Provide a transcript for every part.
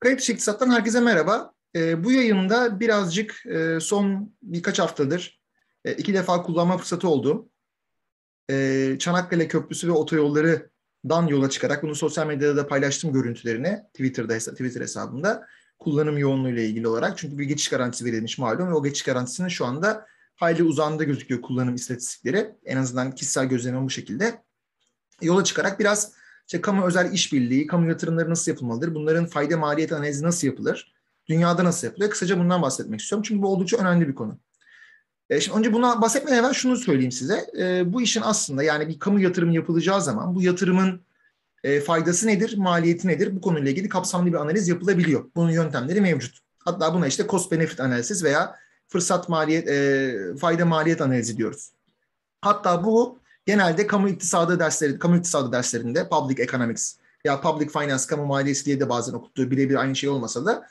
Kayıt İktisat'tan herkese merhaba. E, bu yayında birazcık e, son birkaç haftadır e, iki defa kullanma fırsatı oldu. E, Çanakkale Köprüsü ve otoyollarıdan yola çıkarak bunu sosyal medyada da paylaştım görüntülerini Twitter'da Twitter hesabımda kullanım yoğunluğu ile ilgili olarak. Çünkü bir geçiş garantisi verilmiş malum ve o geçiş garantisinin şu anda hayli uzağında gözüküyor kullanım istatistikleri. En azından kişisel gözlemim bu şekilde. Yola çıkarak biraz işte kamu özel işbirliği, kamu yatırımları nasıl yapılmalıdır? Bunların fayda maliyet analizi nasıl yapılır? Dünyada nasıl yapılıyor? Kısaca bundan bahsetmek istiyorum. Çünkü bu oldukça önemli bir konu. E şimdi önce buna bahsetmeden evvel şunu söyleyeyim size. E, bu işin aslında yani bir kamu yatırımı yapılacağı zaman bu yatırımın e, faydası nedir, maliyeti nedir? Bu konuyla ilgili kapsamlı bir analiz yapılabiliyor. Bunun yöntemleri mevcut. Hatta buna işte cost benefit analiz veya fırsat maliyet, e, fayda maliyet analizi diyoruz. Hatta bu genelde kamu iktisadı dersleri, kamu iktisadı derslerinde public economics ya public finance, kamu maliyesi diye de bazen okuttuğu birebir aynı şey olmasa da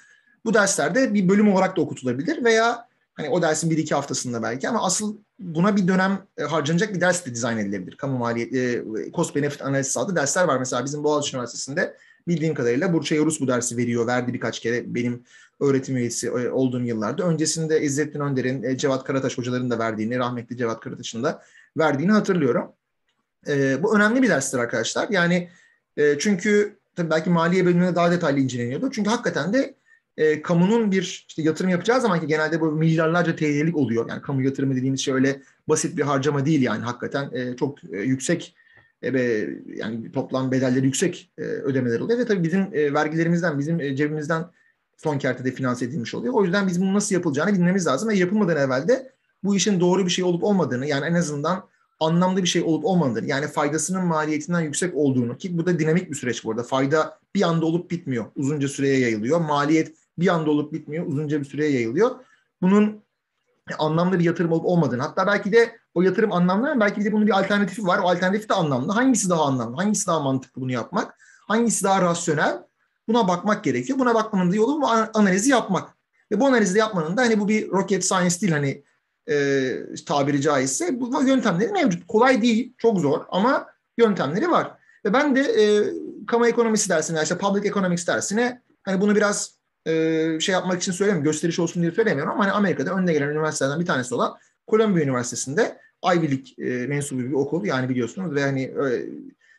bu derslerde bir bölüm olarak da okutulabilir veya hani o dersin bir iki haftasında belki ama asıl buna bir dönem e, harcanacak bir ders de dizayn edilebilir. Kamu maliyeti, e, cost benefit analiz adlı dersler var. Mesela bizim Boğaziçi Üniversitesi'nde bildiğim kadarıyla Burçay Yorus bu dersi veriyor. Verdi birkaç kere benim öğretim üyesi e, olduğum yıllarda. Öncesinde İzzettin Önder'in, Cevat Karataş hocaların da verdiğini, rahmetli Cevat Karataş'ın da verdiğini hatırlıyorum. E, bu önemli bir derstir arkadaşlar. Yani e, çünkü tabii belki maliye bölümünde daha detaylı inceleniyordu. Çünkü hakikaten de e, kamunun bir işte yatırım yapacağı zaman ki genelde bu milyarlarca TL'lik oluyor. Yani kamu yatırımı dediğimiz şey öyle basit bir harcama değil yani hakikaten e, çok e, yüksek ve yani toplam bedelleri yüksek e, ödemeler oluyor ve tabii bizim e, vergilerimizden, bizim e, cebimizden son kertede finanse edilmiş oluyor. O yüzden bizim bunun nasıl yapılacağını bilmemiz lazım ve yapılmadan evvel de bu işin doğru bir şey olup olmadığını yani en azından anlamlı bir şey olup olmadığını yani faydasının maliyetinden yüksek olduğunu ki bu da dinamik bir süreç bu arada. Fayda bir anda olup bitmiyor. Uzunca süreye yayılıyor. Maliyet bir anda olup bitmiyor. Uzunca bir süreye yayılıyor. Bunun anlamlı bir yatırım olup olmadığını hatta belki de o yatırım anlamlı ama belki de bunun bir alternatifi var. O alternatif de anlamlı. Hangisi daha anlamlı? Hangisi daha mantıklı bunu yapmak? Hangisi daha rasyonel? Buna bakmak gerekiyor. Buna bakmanın da yolu bu analizi yapmak. Ve bu analizi yapmanın da hani bu bir rocket science değil hani e, tabiri caizse bu yöntemleri mevcut. Kolay değil, çok zor ama yöntemleri var. Ve ben de e, kamu ekonomisi dersine, işte public economics dersine hani bunu biraz e, şey yapmak için söylemiyorum, gösteriş olsun diye söylemiyorum ama hani Amerika'da önde gelen üniversitelerden bir tanesi olan Columbia Üniversitesi'nde Ivy League e, mensubu bir okul yani biliyorsunuz ve hani e,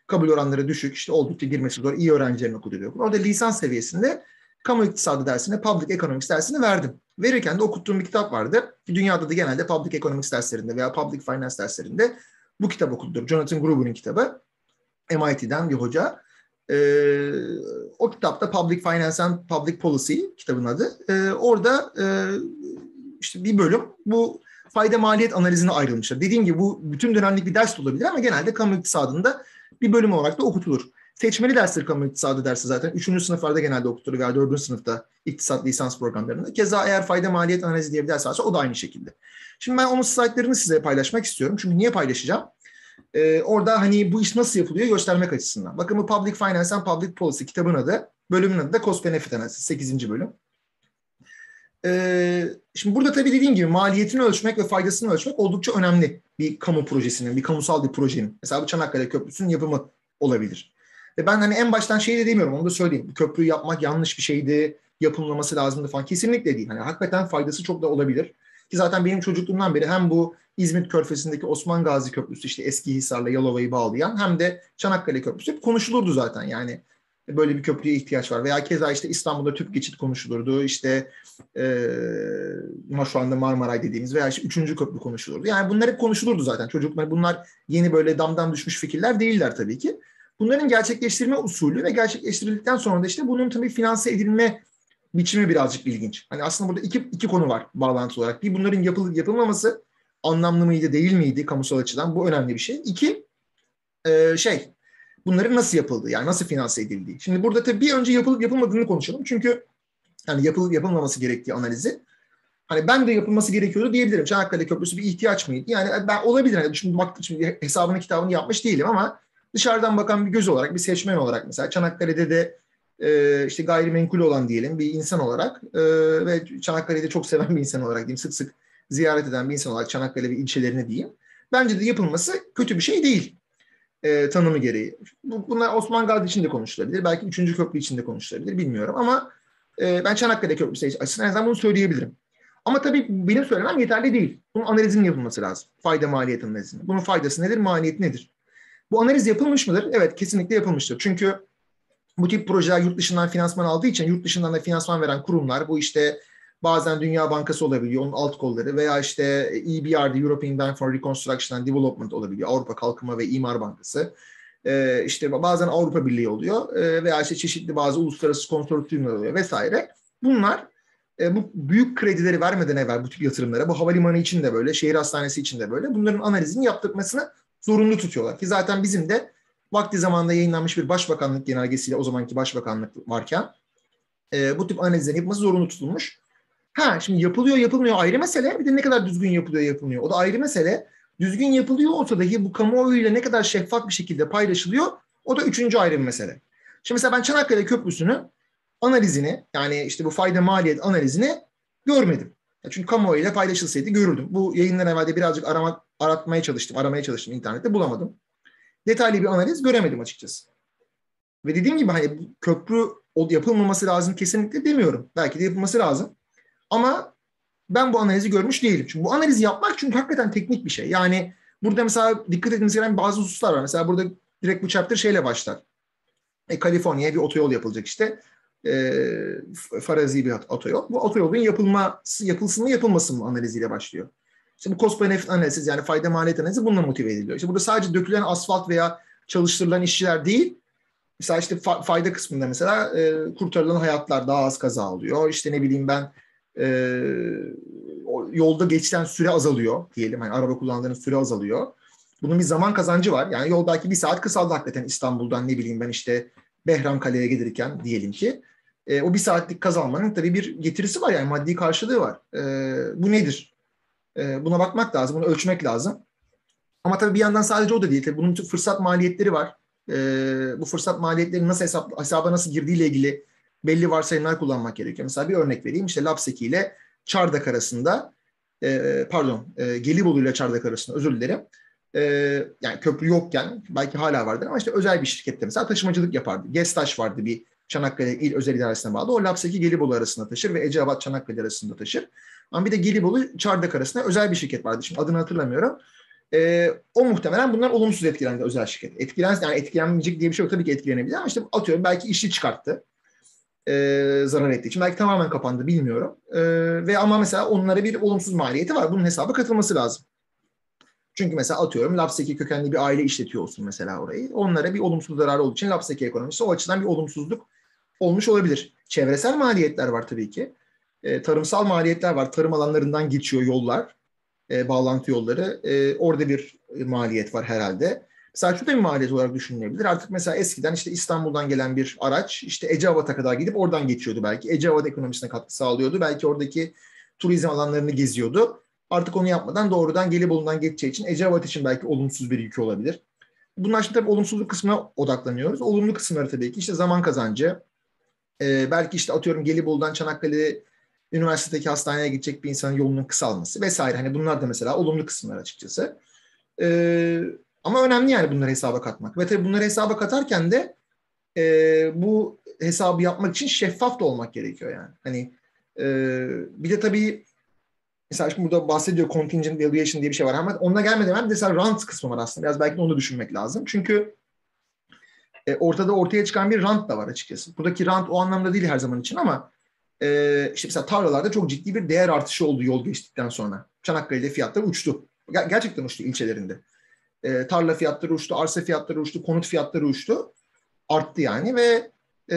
kabul oranları düşük, işte oldukça girmesi zor, iyi öğrencilerin okuduğu bir okul. Orada lisans seviyesinde kamu iktisadı dersine, public economics dersini verdim. Verirken de okuttuğum bir kitap vardı. Dünyada da genelde public economics derslerinde veya public finance derslerinde bu kitap okutulur. Jonathan Gruber'in kitabı. MIT'den bir hoca. Ee, o kitapta Public Finance and Public Policy kitabın adı. Ee, orada e, işte bir bölüm bu fayda maliyet analizine ayrılmışlar. Dediğim gibi bu bütün dönemlik bir ders de olabilir ama genelde kamu iktisadında bir bölüm olarak da okutulur. Seçmeli dersleri kamu iktisadı dersi zaten. Üçüncü sınıflarda genelde okutulur veya dördüncü sınıfta iktisat lisans programlarında. Keza eğer fayda maliyet analizi diye bir ders varsa o da aynı şekilde. Şimdi ben onun slaytlarını size paylaşmak istiyorum. Çünkü niye paylaşacağım? Ee, orada hani bu iş nasıl yapılıyor göstermek açısından. Bakın bu Public Finance and Public Policy kitabın adı. Bölümün adı da Cost Benefit Analysis 8. bölüm. Ee, şimdi burada tabii dediğim gibi maliyetini ölçmek ve faydasını ölçmek oldukça önemli bir kamu projesinin, bir kamusal bir projenin. Mesela bu Çanakkale Köprüsü'nün yapımı olabilir. Ve ben hani en baştan şey de demiyorum onu da söyleyeyim. Köprüyü yapmak yanlış bir şeydi, yapılmaması lazımdı falan. Kesinlikle değil. Hani hakikaten faydası çok da olabilir. Ki zaten benim çocukluğumdan beri hem bu İzmit Körfezi'ndeki Osman Gazi Köprüsü işte eski Hisar'la Yalova'yı bağlayan hem de Çanakkale Köprüsü hep konuşulurdu zaten yani böyle bir köprüye ihtiyaç var. Veya keza işte İstanbul'da tüp geçit konuşulurdu. İşte e, şu anda Marmaray dediğimiz veya işte üçüncü köprü konuşulurdu. Yani bunlar hep konuşulurdu zaten. Çocuklar bunlar yeni böyle damdan düşmüş fikirler değiller tabii ki. Bunların gerçekleştirme usulü ve gerçekleştirildikten sonra da işte bunun tabii finanse edilme biçimi birazcık ilginç. Hani aslında burada iki, iki konu var bağlantı olarak. Bir bunların yapıl, yapılmaması anlamlı mıydı değil miydi kamusal açıdan bu önemli bir şey. İki e, şey bunların nasıl yapıldı yani nasıl finanse edildiği. Şimdi burada tabii bir önce yapılıp yapılmadığını konuşalım. Çünkü yani yapılıp yapılmaması gerektiği analizi Hani ben de yapılması gerekiyordu diyebilirim. Çanakkale Köprüsü bir ihtiyaç mıydı? Yani ben olabilir. Yani şimdi, şimdi hesabını kitabını yapmış değilim ama dışarıdan bakan bir göz olarak, bir seçmen olarak mesela Çanakkale'de de e, işte gayrimenkul olan diyelim bir insan olarak e, ve Çanakkale'de çok seven bir insan olarak diyeyim sık sık ziyaret eden bir insan olarak Çanakkale ve ilçelerini diyeyim. Bence de yapılması kötü bir şey değil e, tanımı gereği. Bu, bunlar Osman Gazi için de konuşulabilir. Belki üçüncü köprü için de konuşulabilir bilmiyorum ama e, ben Çanakkale Köprüsü açısından en azından bunu söyleyebilirim. Ama tabii benim söylemem yeterli değil. Bunun analizinin yapılması lazım. Fayda maliyet analizinin. Bunun faydası nedir, maliyet nedir? Bu analiz yapılmış mıdır? Evet kesinlikle yapılmıştır. Çünkü bu tip projeler yurt dışından finansman aldığı için yurt dışından da finansman veren kurumlar bu işte bazen Dünya Bankası olabiliyor, onun alt kolları veya işte EBRD, European Bank for Reconstruction and Development olabiliyor, Avrupa Kalkınma ve İmar Bankası. Ee, işte bazen Avrupa Birliği oluyor ee, veya işte çeşitli bazı uluslararası konsortiyumlar oluyor vesaire. Bunlar e, bu büyük kredileri vermeden evvel bu tip yatırımlara, bu havalimanı için de böyle, şehir hastanesi için de böyle bunların analizini yaptırmasını zorunlu tutuyorlar. Ki zaten bizim de vakti zamanında yayınlanmış bir başbakanlık genelgesiyle o zamanki başbakanlık varken e, bu tip analizlerin yapılması zorunlu tutulmuş. Ha şimdi yapılıyor yapılmıyor ayrı mesele. Bir de ne kadar düzgün yapılıyor yapılmıyor. O da ayrı mesele. Düzgün yapılıyor olsa dahi bu kamuoyuyla ne kadar şeffaf bir şekilde paylaşılıyor o da üçüncü ayrı bir mesele. Şimdi mesela ben Çanakkale Köprüsü'nü analizini yani işte bu fayda maliyet analizini görmedim. Çünkü kamuoyuyla paylaşılsaydı görürdüm. Bu yayından evvel birazcık aramak, aratmaya çalıştım, aramaya çalıştım internette bulamadım. Detaylı bir analiz göremedim açıkçası. Ve dediğim gibi hani köprü yapılmaması lazım kesinlikle demiyorum. Belki de yapılması lazım. Ama ben bu analizi görmüş değilim. Çünkü bu analizi yapmak çünkü hakikaten teknik bir şey. Yani burada mesela dikkat etmemiz gereken bazı hususlar var. Mesela burada direkt bu chapter şeyle başlar. E, Kaliforniya'ya bir otoyol yapılacak işte. E, farazi bir otoyol. Bu otoyolun yapılması, yapılsın mı yapılmasın mı analiziyle başlıyor. İşte bu cost benefit analizi yani fayda maliyet analizi bununla motive ediliyor. İşte burada sadece dökülen asfalt veya çalıştırılan işçiler değil, mesela işte fayda kısmında mesela e, kurtarılan hayatlar daha az kaza oluyor. İşte ne bileyim ben e, yolda geçten süre azalıyor diyelim. Yani araba kullandığınız süre azalıyor. Bunun bir zaman kazancı var. Yani yol belki bir saat kısaldı hakikaten İstanbul'dan ne bileyim ben işte Behram Kale'ye gelirken diyelim ki. E, o bir saatlik kazanmanın tabii bir getirisi var yani maddi karşılığı var. E, bu nedir? E, buna bakmak lazım, bunu ölçmek lazım. Ama tabii bir yandan sadece o da değil. Tabii bunun fırsat maliyetleri var. E, bu fırsat maliyetleri nasıl hesap, hesaba nasıl girdiğiyle ilgili belli varsayımlar kullanmak gerekiyor. Mesela bir örnek vereyim. İşte Lapseki ile Çardak arasında e, pardon e, Gelibolu ile Çardak arasında özür dilerim. E, yani köprü yokken belki hala vardır ama işte özel bir şirkette mesela taşımacılık yapardı. Gestaş vardı bir Çanakkale İl Özel İdaresi'ne bağlı. O Lapseki Gelibolu arasında taşır ve Eceabat Çanakkale arasında taşır. Ama bir de Gelibolu Çardak arasında özel bir şirket vardı. Şimdi adını hatırlamıyorum. E, o muhtemelen bunlar olumsuz etkilendi özel şirket. Etkilen, yani etkilenmeyecek diye bir şey yok. Tabii ki etkilenebilir ama işte atıyorum belki işi çıkarttı e, zarar ettiği için. Belki tamamen kapandı bilmiyorum. E, ve ama mesela onlara bir olumsuz maliyeti var. Bunun hesaba katılması lazım. Çünkü mesela atıyorum Lapseki kökenli bir aile işletiyor olsun mesela orayı. Onlara bir olumsuz zararı olduğu için Lapseki ekonomisi o açıdan bir olumsuzluk olmuş olabilir. Çevresel maliyetler var tabii ki. E, tarımsal maliyetler var. Tarım alanlarından geçiyor yollar, e, bağlantı yolları. E, orada bir maliyet var herhalde. Mesela şu da bir maliyet olarak düşünülebilir. Artık mesela eskiden işte İstanbul'dan gelen bir araç işte Eceabat'a kadar gidip oradan geçiyordu belki. Eceabat ekonomisine katkı sağlıyordu. Belki oradaki turizm alanlarını geziyordu. Artık onu yapmadan doğrudan Gelibolu'dan geçeceği için Eceabat için belki olumsuz bir yükü olabilir. Bunlar şimdi tabii olumsuzluk kısmına odaklanıyoruz. Olumlu kısımları tabii ki işte zaman kazancı. Ee, belki işte atıyorum Gelibolu'dan Çanakkale üniversitedeki hastaneye gidecek bir insanın yolunun kısalması vesaire. Hani bunlar da mesela olumlu kısımlar açıkçası. Ee, ama önemli yani bunları hesaba katmak. Ve tabii bunları hesaba katarken de e, bu hesabı yapmak için şeffaf da olmak gerekiyor yani. Hani e, bir de tabii mesela şimdi burada bahsediyor contingent valuation diye bir şey var ama onunla gelmeden hemen mesela rant kısmı var aslında. Biraz belki onu düşünmek lazım. Çünkü e, ortada ortaya çıkan bir rant da var açıkçası. Buradaki rant o anlamda değil her zaman için ama e, işte mesela tarlalarda çok ciddi bir değer artışı oldu yol geçtikten sonra. Çanakkale'de fiyatlar uçtu. Ger- gerçekten uçtu ilçelerinde. E, tarla fiyatları uçtu, arsa fiyatları uçtu, konut fiyatları uçtu. Arttı yani ve e,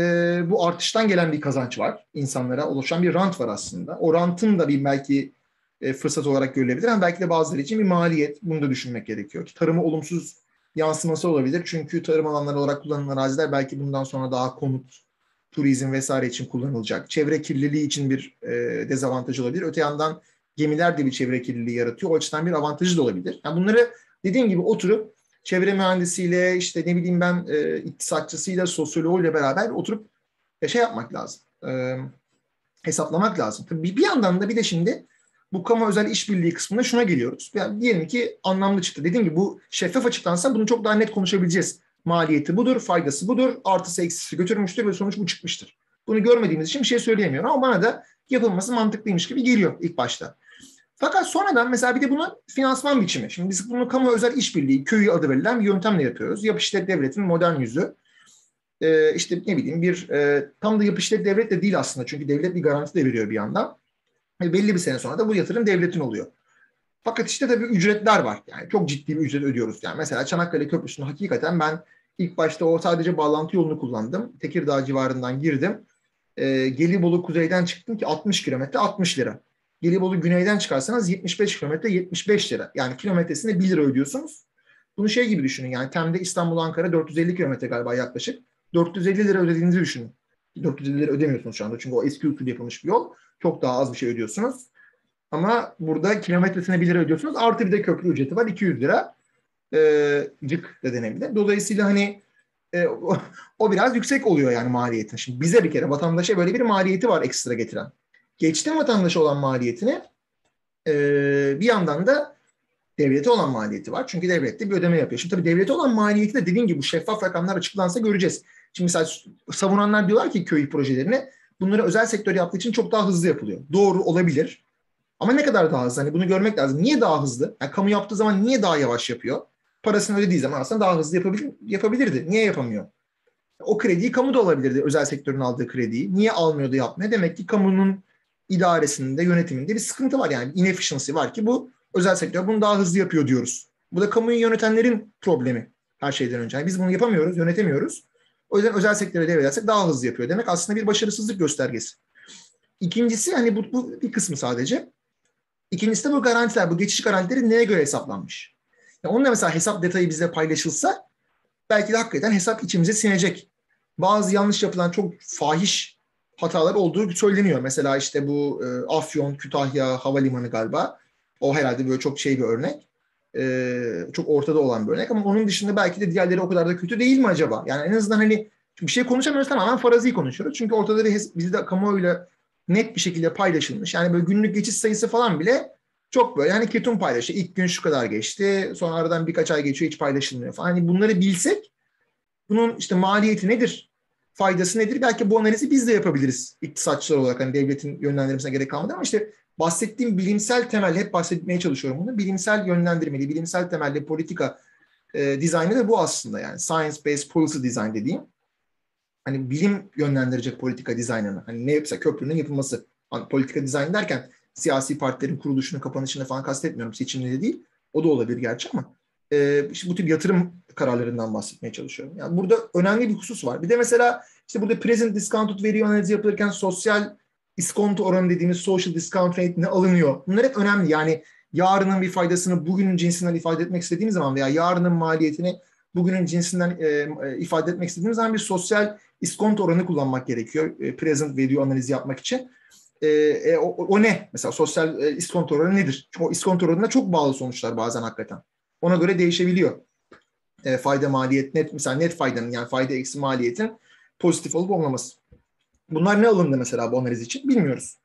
bu artıştan gelen bir kazanç var. İnsanlara oluşan bir rant var aslında. O rantın da bir belki e, fırsat olarak görülebilir ama belki de bazıları için bir maliyet. Bunu da düşünmek gerekiyor. Ki tarımı olumsuz yansıması olabilir. Çünkü tarım alanları olarak kullanılan araziler belki bundan sonra daha konut, turizm vesaire için kullanılacak. Çevre kirliliği için bir e, dezavantaj olabilir. Öte yandan gemiler de bir çevre kirliliği yaratıyor. O açıdan bir avantajı da olabilir. Yani bunları dediğim gibi oturup çevre mühendisiyle işte ne bileyim ben e, iktisatçısıyla, sosyoloğuyla beraber oturup e, şey yapmak lazım. E, hesaplamak lazım. Tabii bir, yandan da bir de şimdi bu kamu özel işbirliği kısmında şuna geliyoruz. Yani diyelim ki anlamlı çıktı. Dediğim gibi bu şeffaf açıklansa bunu çok daha net konuşabileceğiz. Maliyeti budur, faydası budur, artısı eksisi götürmüştür ve sonuç bu çıkmıştır. Bunu görmediğimiz için bir şey söyleyemiyorum ama bana da yapılması mantıklıymış gibi geliyor ilk başta. Fakat sonradan mesela bir de bunun finansman biçimi. Şimdi biz bunu kamu özel işbirliği, köyü adı verilen bir yöntemle yapıyoruz. Yap işlet devletin modern yüzü. Ee, işte ne bileyim bir e, tam da yap işlet devlet de değil aslında. Çünkü devlet bir garanti de veriyor bir yandan. E, belli bir sene sonra da bu yatırım devletin oluyor. Fakat işte tabii ücretler var. Yani çok ciddi bir ücret ödüyoruz. Yani mesela Çanakkale Köprüsü'nü hakikaten ben ilk başta o sadece bağlantı yolunu kullandım. Tekirdağ civarından girdim. Ee, Gelibolu kuzeyden çıktım ki 60 kilometre 60 lira. Gelibolu güneyden çıkarsanız 75 kilometre 75 lira. Yani kilometresine 1 lira ödüyorsunuz. Bunu şey gibi düşünün yani Tem'de İstanbul Ankara 450 kilometre galiba yaklaşık. 450 lira ödediğinizi düşünün. 450 lira ödemiyorsunuz şu anda çünkü o eski usul yapılmış bir yol. Çok daha az bir şey ödüyorsunuz. Ama burada kilometresine 1 lira ödüyorsunuz. Artı bir de köprü ücreti var 200 lira. Ee, cık da denebilir. Dolayısıyla hani e, o, o biraz yüksek oluyor yani maliyetin. Şimdi bize bir kere vatandaşa böyle bir maliyeti var ekstra getiren. Geçtim vatandaşa olan maliyetini e, bir yandan da devlete olan maliyeti var. Çünkü devlet de bir ödeme yapıyor. Şimdi tabii devlete olan maliyeti de dediğim gibi bu şeffaf rakamlar açıklansa göreceğiz. Şimdi mesela savunanlar diyorlar ki köy projelerini bunları özel sektör yaptığı için çok daha hızlı yapılıyor. Doğru olabilir. Ama ne kadar daha hızlı? Hani bunu görmek lazım. Niye daha hızlı? Yani kamu yaptığı zaman niye daha yavaş yapıyor? Parasını ödediği zaman aslında daha hızlı yapabilir, yapabilirdi. Niye yapamıyor? O krediyi kamu da alabilirdi. Özel sektörün aldığı krediyi. Niye almıyordu yapmıyor? Demek ki kamunun idaresinde, yönetiminde bir sıkıntı var. Yani inefficiency var ki bu özel sektör bunu daha hızlı yapıyor diyoruz. Bu da kamuyu yönetenlerin problemi her şeyden önce. Yani biz bunu yapamıyoruz, yönetemiyoruz. O yüzden özel sektöre devredersek daha hızlı yapıyor. Demek aslında bir başarısızlık göstergesi. İkincisi hani bu, bu bir kısmı sadece. İkincisi de bu garantiler, bu geçiş garantileri neye göre hesaplanmış? Yani onunla mesela hesap detayı bize paylaşılsa belki de hakikaten hesap içimize sinecek. Bazı yanlış yapılan çok fahiş hatalar olduğu söyleniyor. Mesela işte bu e, Afyon, Kütahya Havalimanı galiba. O herhalde böyle çok şey bir örnek. E, çok ortada olan bir örnek ama onun dışında belki de diğerleri o kadar da kötü değil mi acaba? Yani en azından hani bir şey konuşamıyoruz tamamen farazi konuşuyoruz. Çünkü ortada bir bizde kamuoyuyla net bir şekilde paylaşılmış. Yani böyle günlük geçiş sayısı falan bile çok böyle hani ketum paylaşıyor. İlk gün şu kadar geçti. Sonra aradan birkaç ay geçiyor hiç paylaşılmıyor falan. Hani bunları bilsek bunun işte maliyeti nedir? Faydası nedir? Belki bu analizi biz de yapabiliriz iktisatçılar olarak. Hani devletin yönlendirmesine gerek kalmadı ama işte bahsettiğim bilimsel temel hep bahsetmeye çalışıyorum bunu. Bilimsel yönlendirmeli, bilimsel temelli politika e, dizaynı da bu aslında yani. Science based policy design dediğim. Hani bilim yönlendirecek politika dizaynını. Hani ne yapsa köprünün yapılması. Hani politika dizayn derken siyasi partilerin kuruluşunu, kapanışını falan kastetmiyorum. Seçimleri değil. O da olabilir gerçi ama e, işte bu tip yatırım kararlarından bahsetmeye çalışıyorum. Yani burada önemli bir husus var. Bir de mesela işte burada present discounted value analizi yapılırken sosyal iskonto oranı dediğimiz social discount rate ne alınıyor? Bunlar hep önemli. Yani yarının bir faydasını bugünün cinsinden ifade etmek istediğimiz zaman veya yarının maliyetini bugünün cinsinden e, e, ifade etmek istediğimiz zaman bir sosyal iskonto oranı kullanmak gerekiyor. E, present value analizi yapmak için. E, e, o, o ne? Mesela sosyal e, iskonto oranı nedir? Çünkü o iskonto oranına çok bağlı sonuçlar bazen hakikaten. Ona göre değişebiliyor. E, fayda maliyet net mesela net faydanın yani fayda eksi maliyetin pozitif olup olmaması. Bunlar ne alındı mesela bu analiz için bilmiyoruz.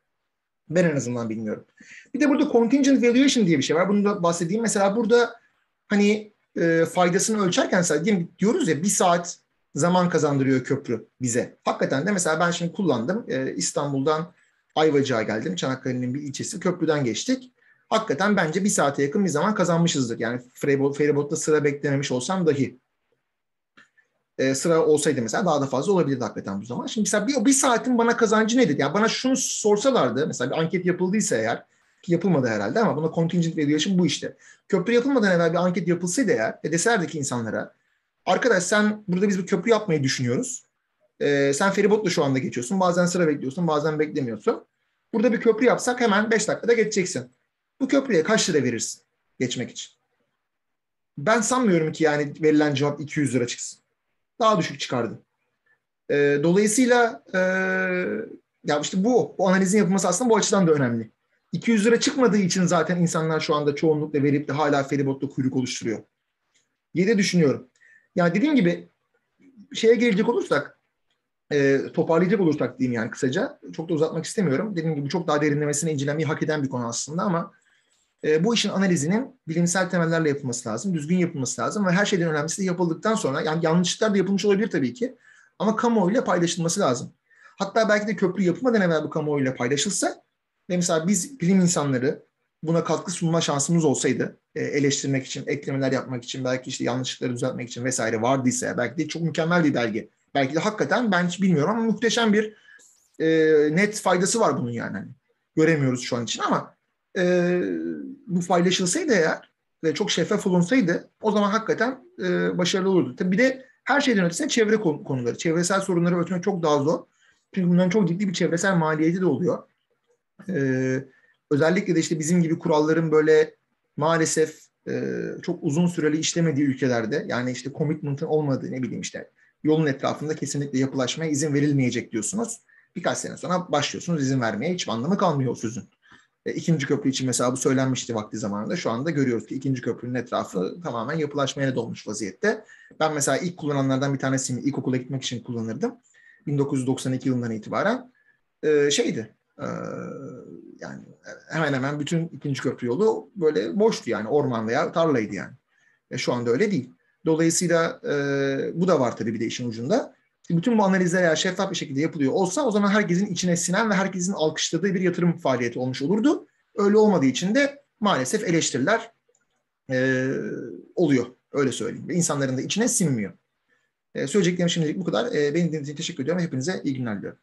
Ben en azından bilmiyorum. Bir de burada contingent valuation diye bir şey var. Bunu da bahsedeyim. Mesela burada hani e, faydasını ölçerken mesela diyelim, diyoruz ya bir saat zaman kazandırıyor köprü bize. Hakikaten de mesela ben şimdi kullandım. E, İstanbul'dan Ayvacık'a geldim. Çanakkale'nin bir ilçesi. Köprüden geçtik. Hakikaten bence bir saate yakın bir zaman kazanmışızdır. Yani feribotta sıra beklememiş olsam dahi. E, sıra olsaydı mesela daha da fazla olabilirdi hakikaten bu zaman. Şimdi mesela bir, bir saatin bana kazancı nedir? Yani bana şunu sorsalardı, mesela bir anket yapıldıysa eğer, yapılmadı herhalde ama buna contingent valuation bu işte. Köprü yapılmadan evvel bir anket yapılsaydı eğer ve deserdi ki insanlara, arkadaş sen burada biz bir köprü yapmayı düşünüyoruz. E, sen feribotla şu anda geçiyorsun. Bazen sıra bekliyorsun, bazen beklemiyorsun. Burada bir köprü yapsak hemen 5 dakikada geçeceksin. Bu köprüye kaç lira verirsin geçmek için? Ben sanmıyorum ki yani verilen cevap 200 lira çıksın. Daha düşük çıkardı. E, dolayısıyla e, ya işte bu, bu analizin yapılması aslında bu açıdan da önemli. 200 lira çıkmadığı için zaten insanlar şu anda çoğunlukla verip de hala feribotta kuyruk oluşturuyor. diye de düşünüyorum. Yani dediğim gibi şeye gelecek olursak e, toparlayacak olursak diyeyim yani kısaca. Çok da uzatmak istemiyorum. Dediğim gibi çok daha derinlemesine incelenmeyi hak eden bir konu aslında ama e, bu işin analizinin bilimsel temellerle yapılması lazım. Düzgün yapılması lazım ve her şeyden önemlisi de yapıldıktan sonra yani yanlışlıklar da yapılmış olabilir tabii ki ama kamuoyuyla paylaşılması lazım. Hatta belki de köprü yapılmadan evvel bu kamuoyuyla paylaşılsa ve mesela biz bilim insanları buna katkı sunma şansımız olsaydı e, eleştirmek için, eklemeler yapmak için, belki işte yanlışlıkları düzeltmek için vesaire vardıysa belki de çok mükemmel bir belge. Belki de hakikaten ben hiç bilmiyorum ama muhteşem bir e, net faydası var bunun yani. Hani göremiyoruz şu an için ama e, bu paylaşılsaydı eğer ve çok şeffaf olunsaydı o zaman hakikaten e, başarılı olurdu. Tabii bir de her şeyden ötesine çevre konuları. Çevresel sorunları ölçmek çok daha zor. Çünkü bunların çok ciddi bir çevresel maliyeti de oluyor. Ee, özellikle de işte bizim gibi kuralların böyle maalesef e, çok uzun süreli işlemediği ülkelerde yani işte commitment'ın olmadığı ne bileyim işte yolun etrafında kesinlikle yapılaşmaya izin verilmeyecek diyorsunuz. Birkaç sene sonra başlıyorsunuz izin vermeye hiç anlamı kalmıyor o sözün. E, ikinci köprü için mesela bu söylenmişti vakti zamanında. Şu anda görüyoruz ki ikinci köprünün etrafı tamamen yapılaşmaya dolmuş vaziyette. Ben mesela ilk kullananlardan bir tanesini ilkokula gitmek için kullanırdım. 1992 yılından itibaren e, şeydi. E, yani hemen hemen bütün ikinci köprü yolu böyle boştu yani orman veya tarlaydı yani. E, şu anda öyle değil. Dolayısıyla e, bu da var tabii bir de işin ucunda. Bütün bu analizler eğer şeffaf bir şekilde yapılıyor olsa o zaman herkesin içine sinen ve herkesin alkışladığı bir yatırım faaliyeti olmuş olurdu. Öyle olmadığı için de maalesef eleştiriler e, oluyor. Öyle söyleyeyim. Ve insanların da içine sinmiyor. E, söyleyeceklerim şimdilik bu kadar. E, beni dinlediğiniz için teşekkür ediyorum. Hepinize iyi günler diliyorum.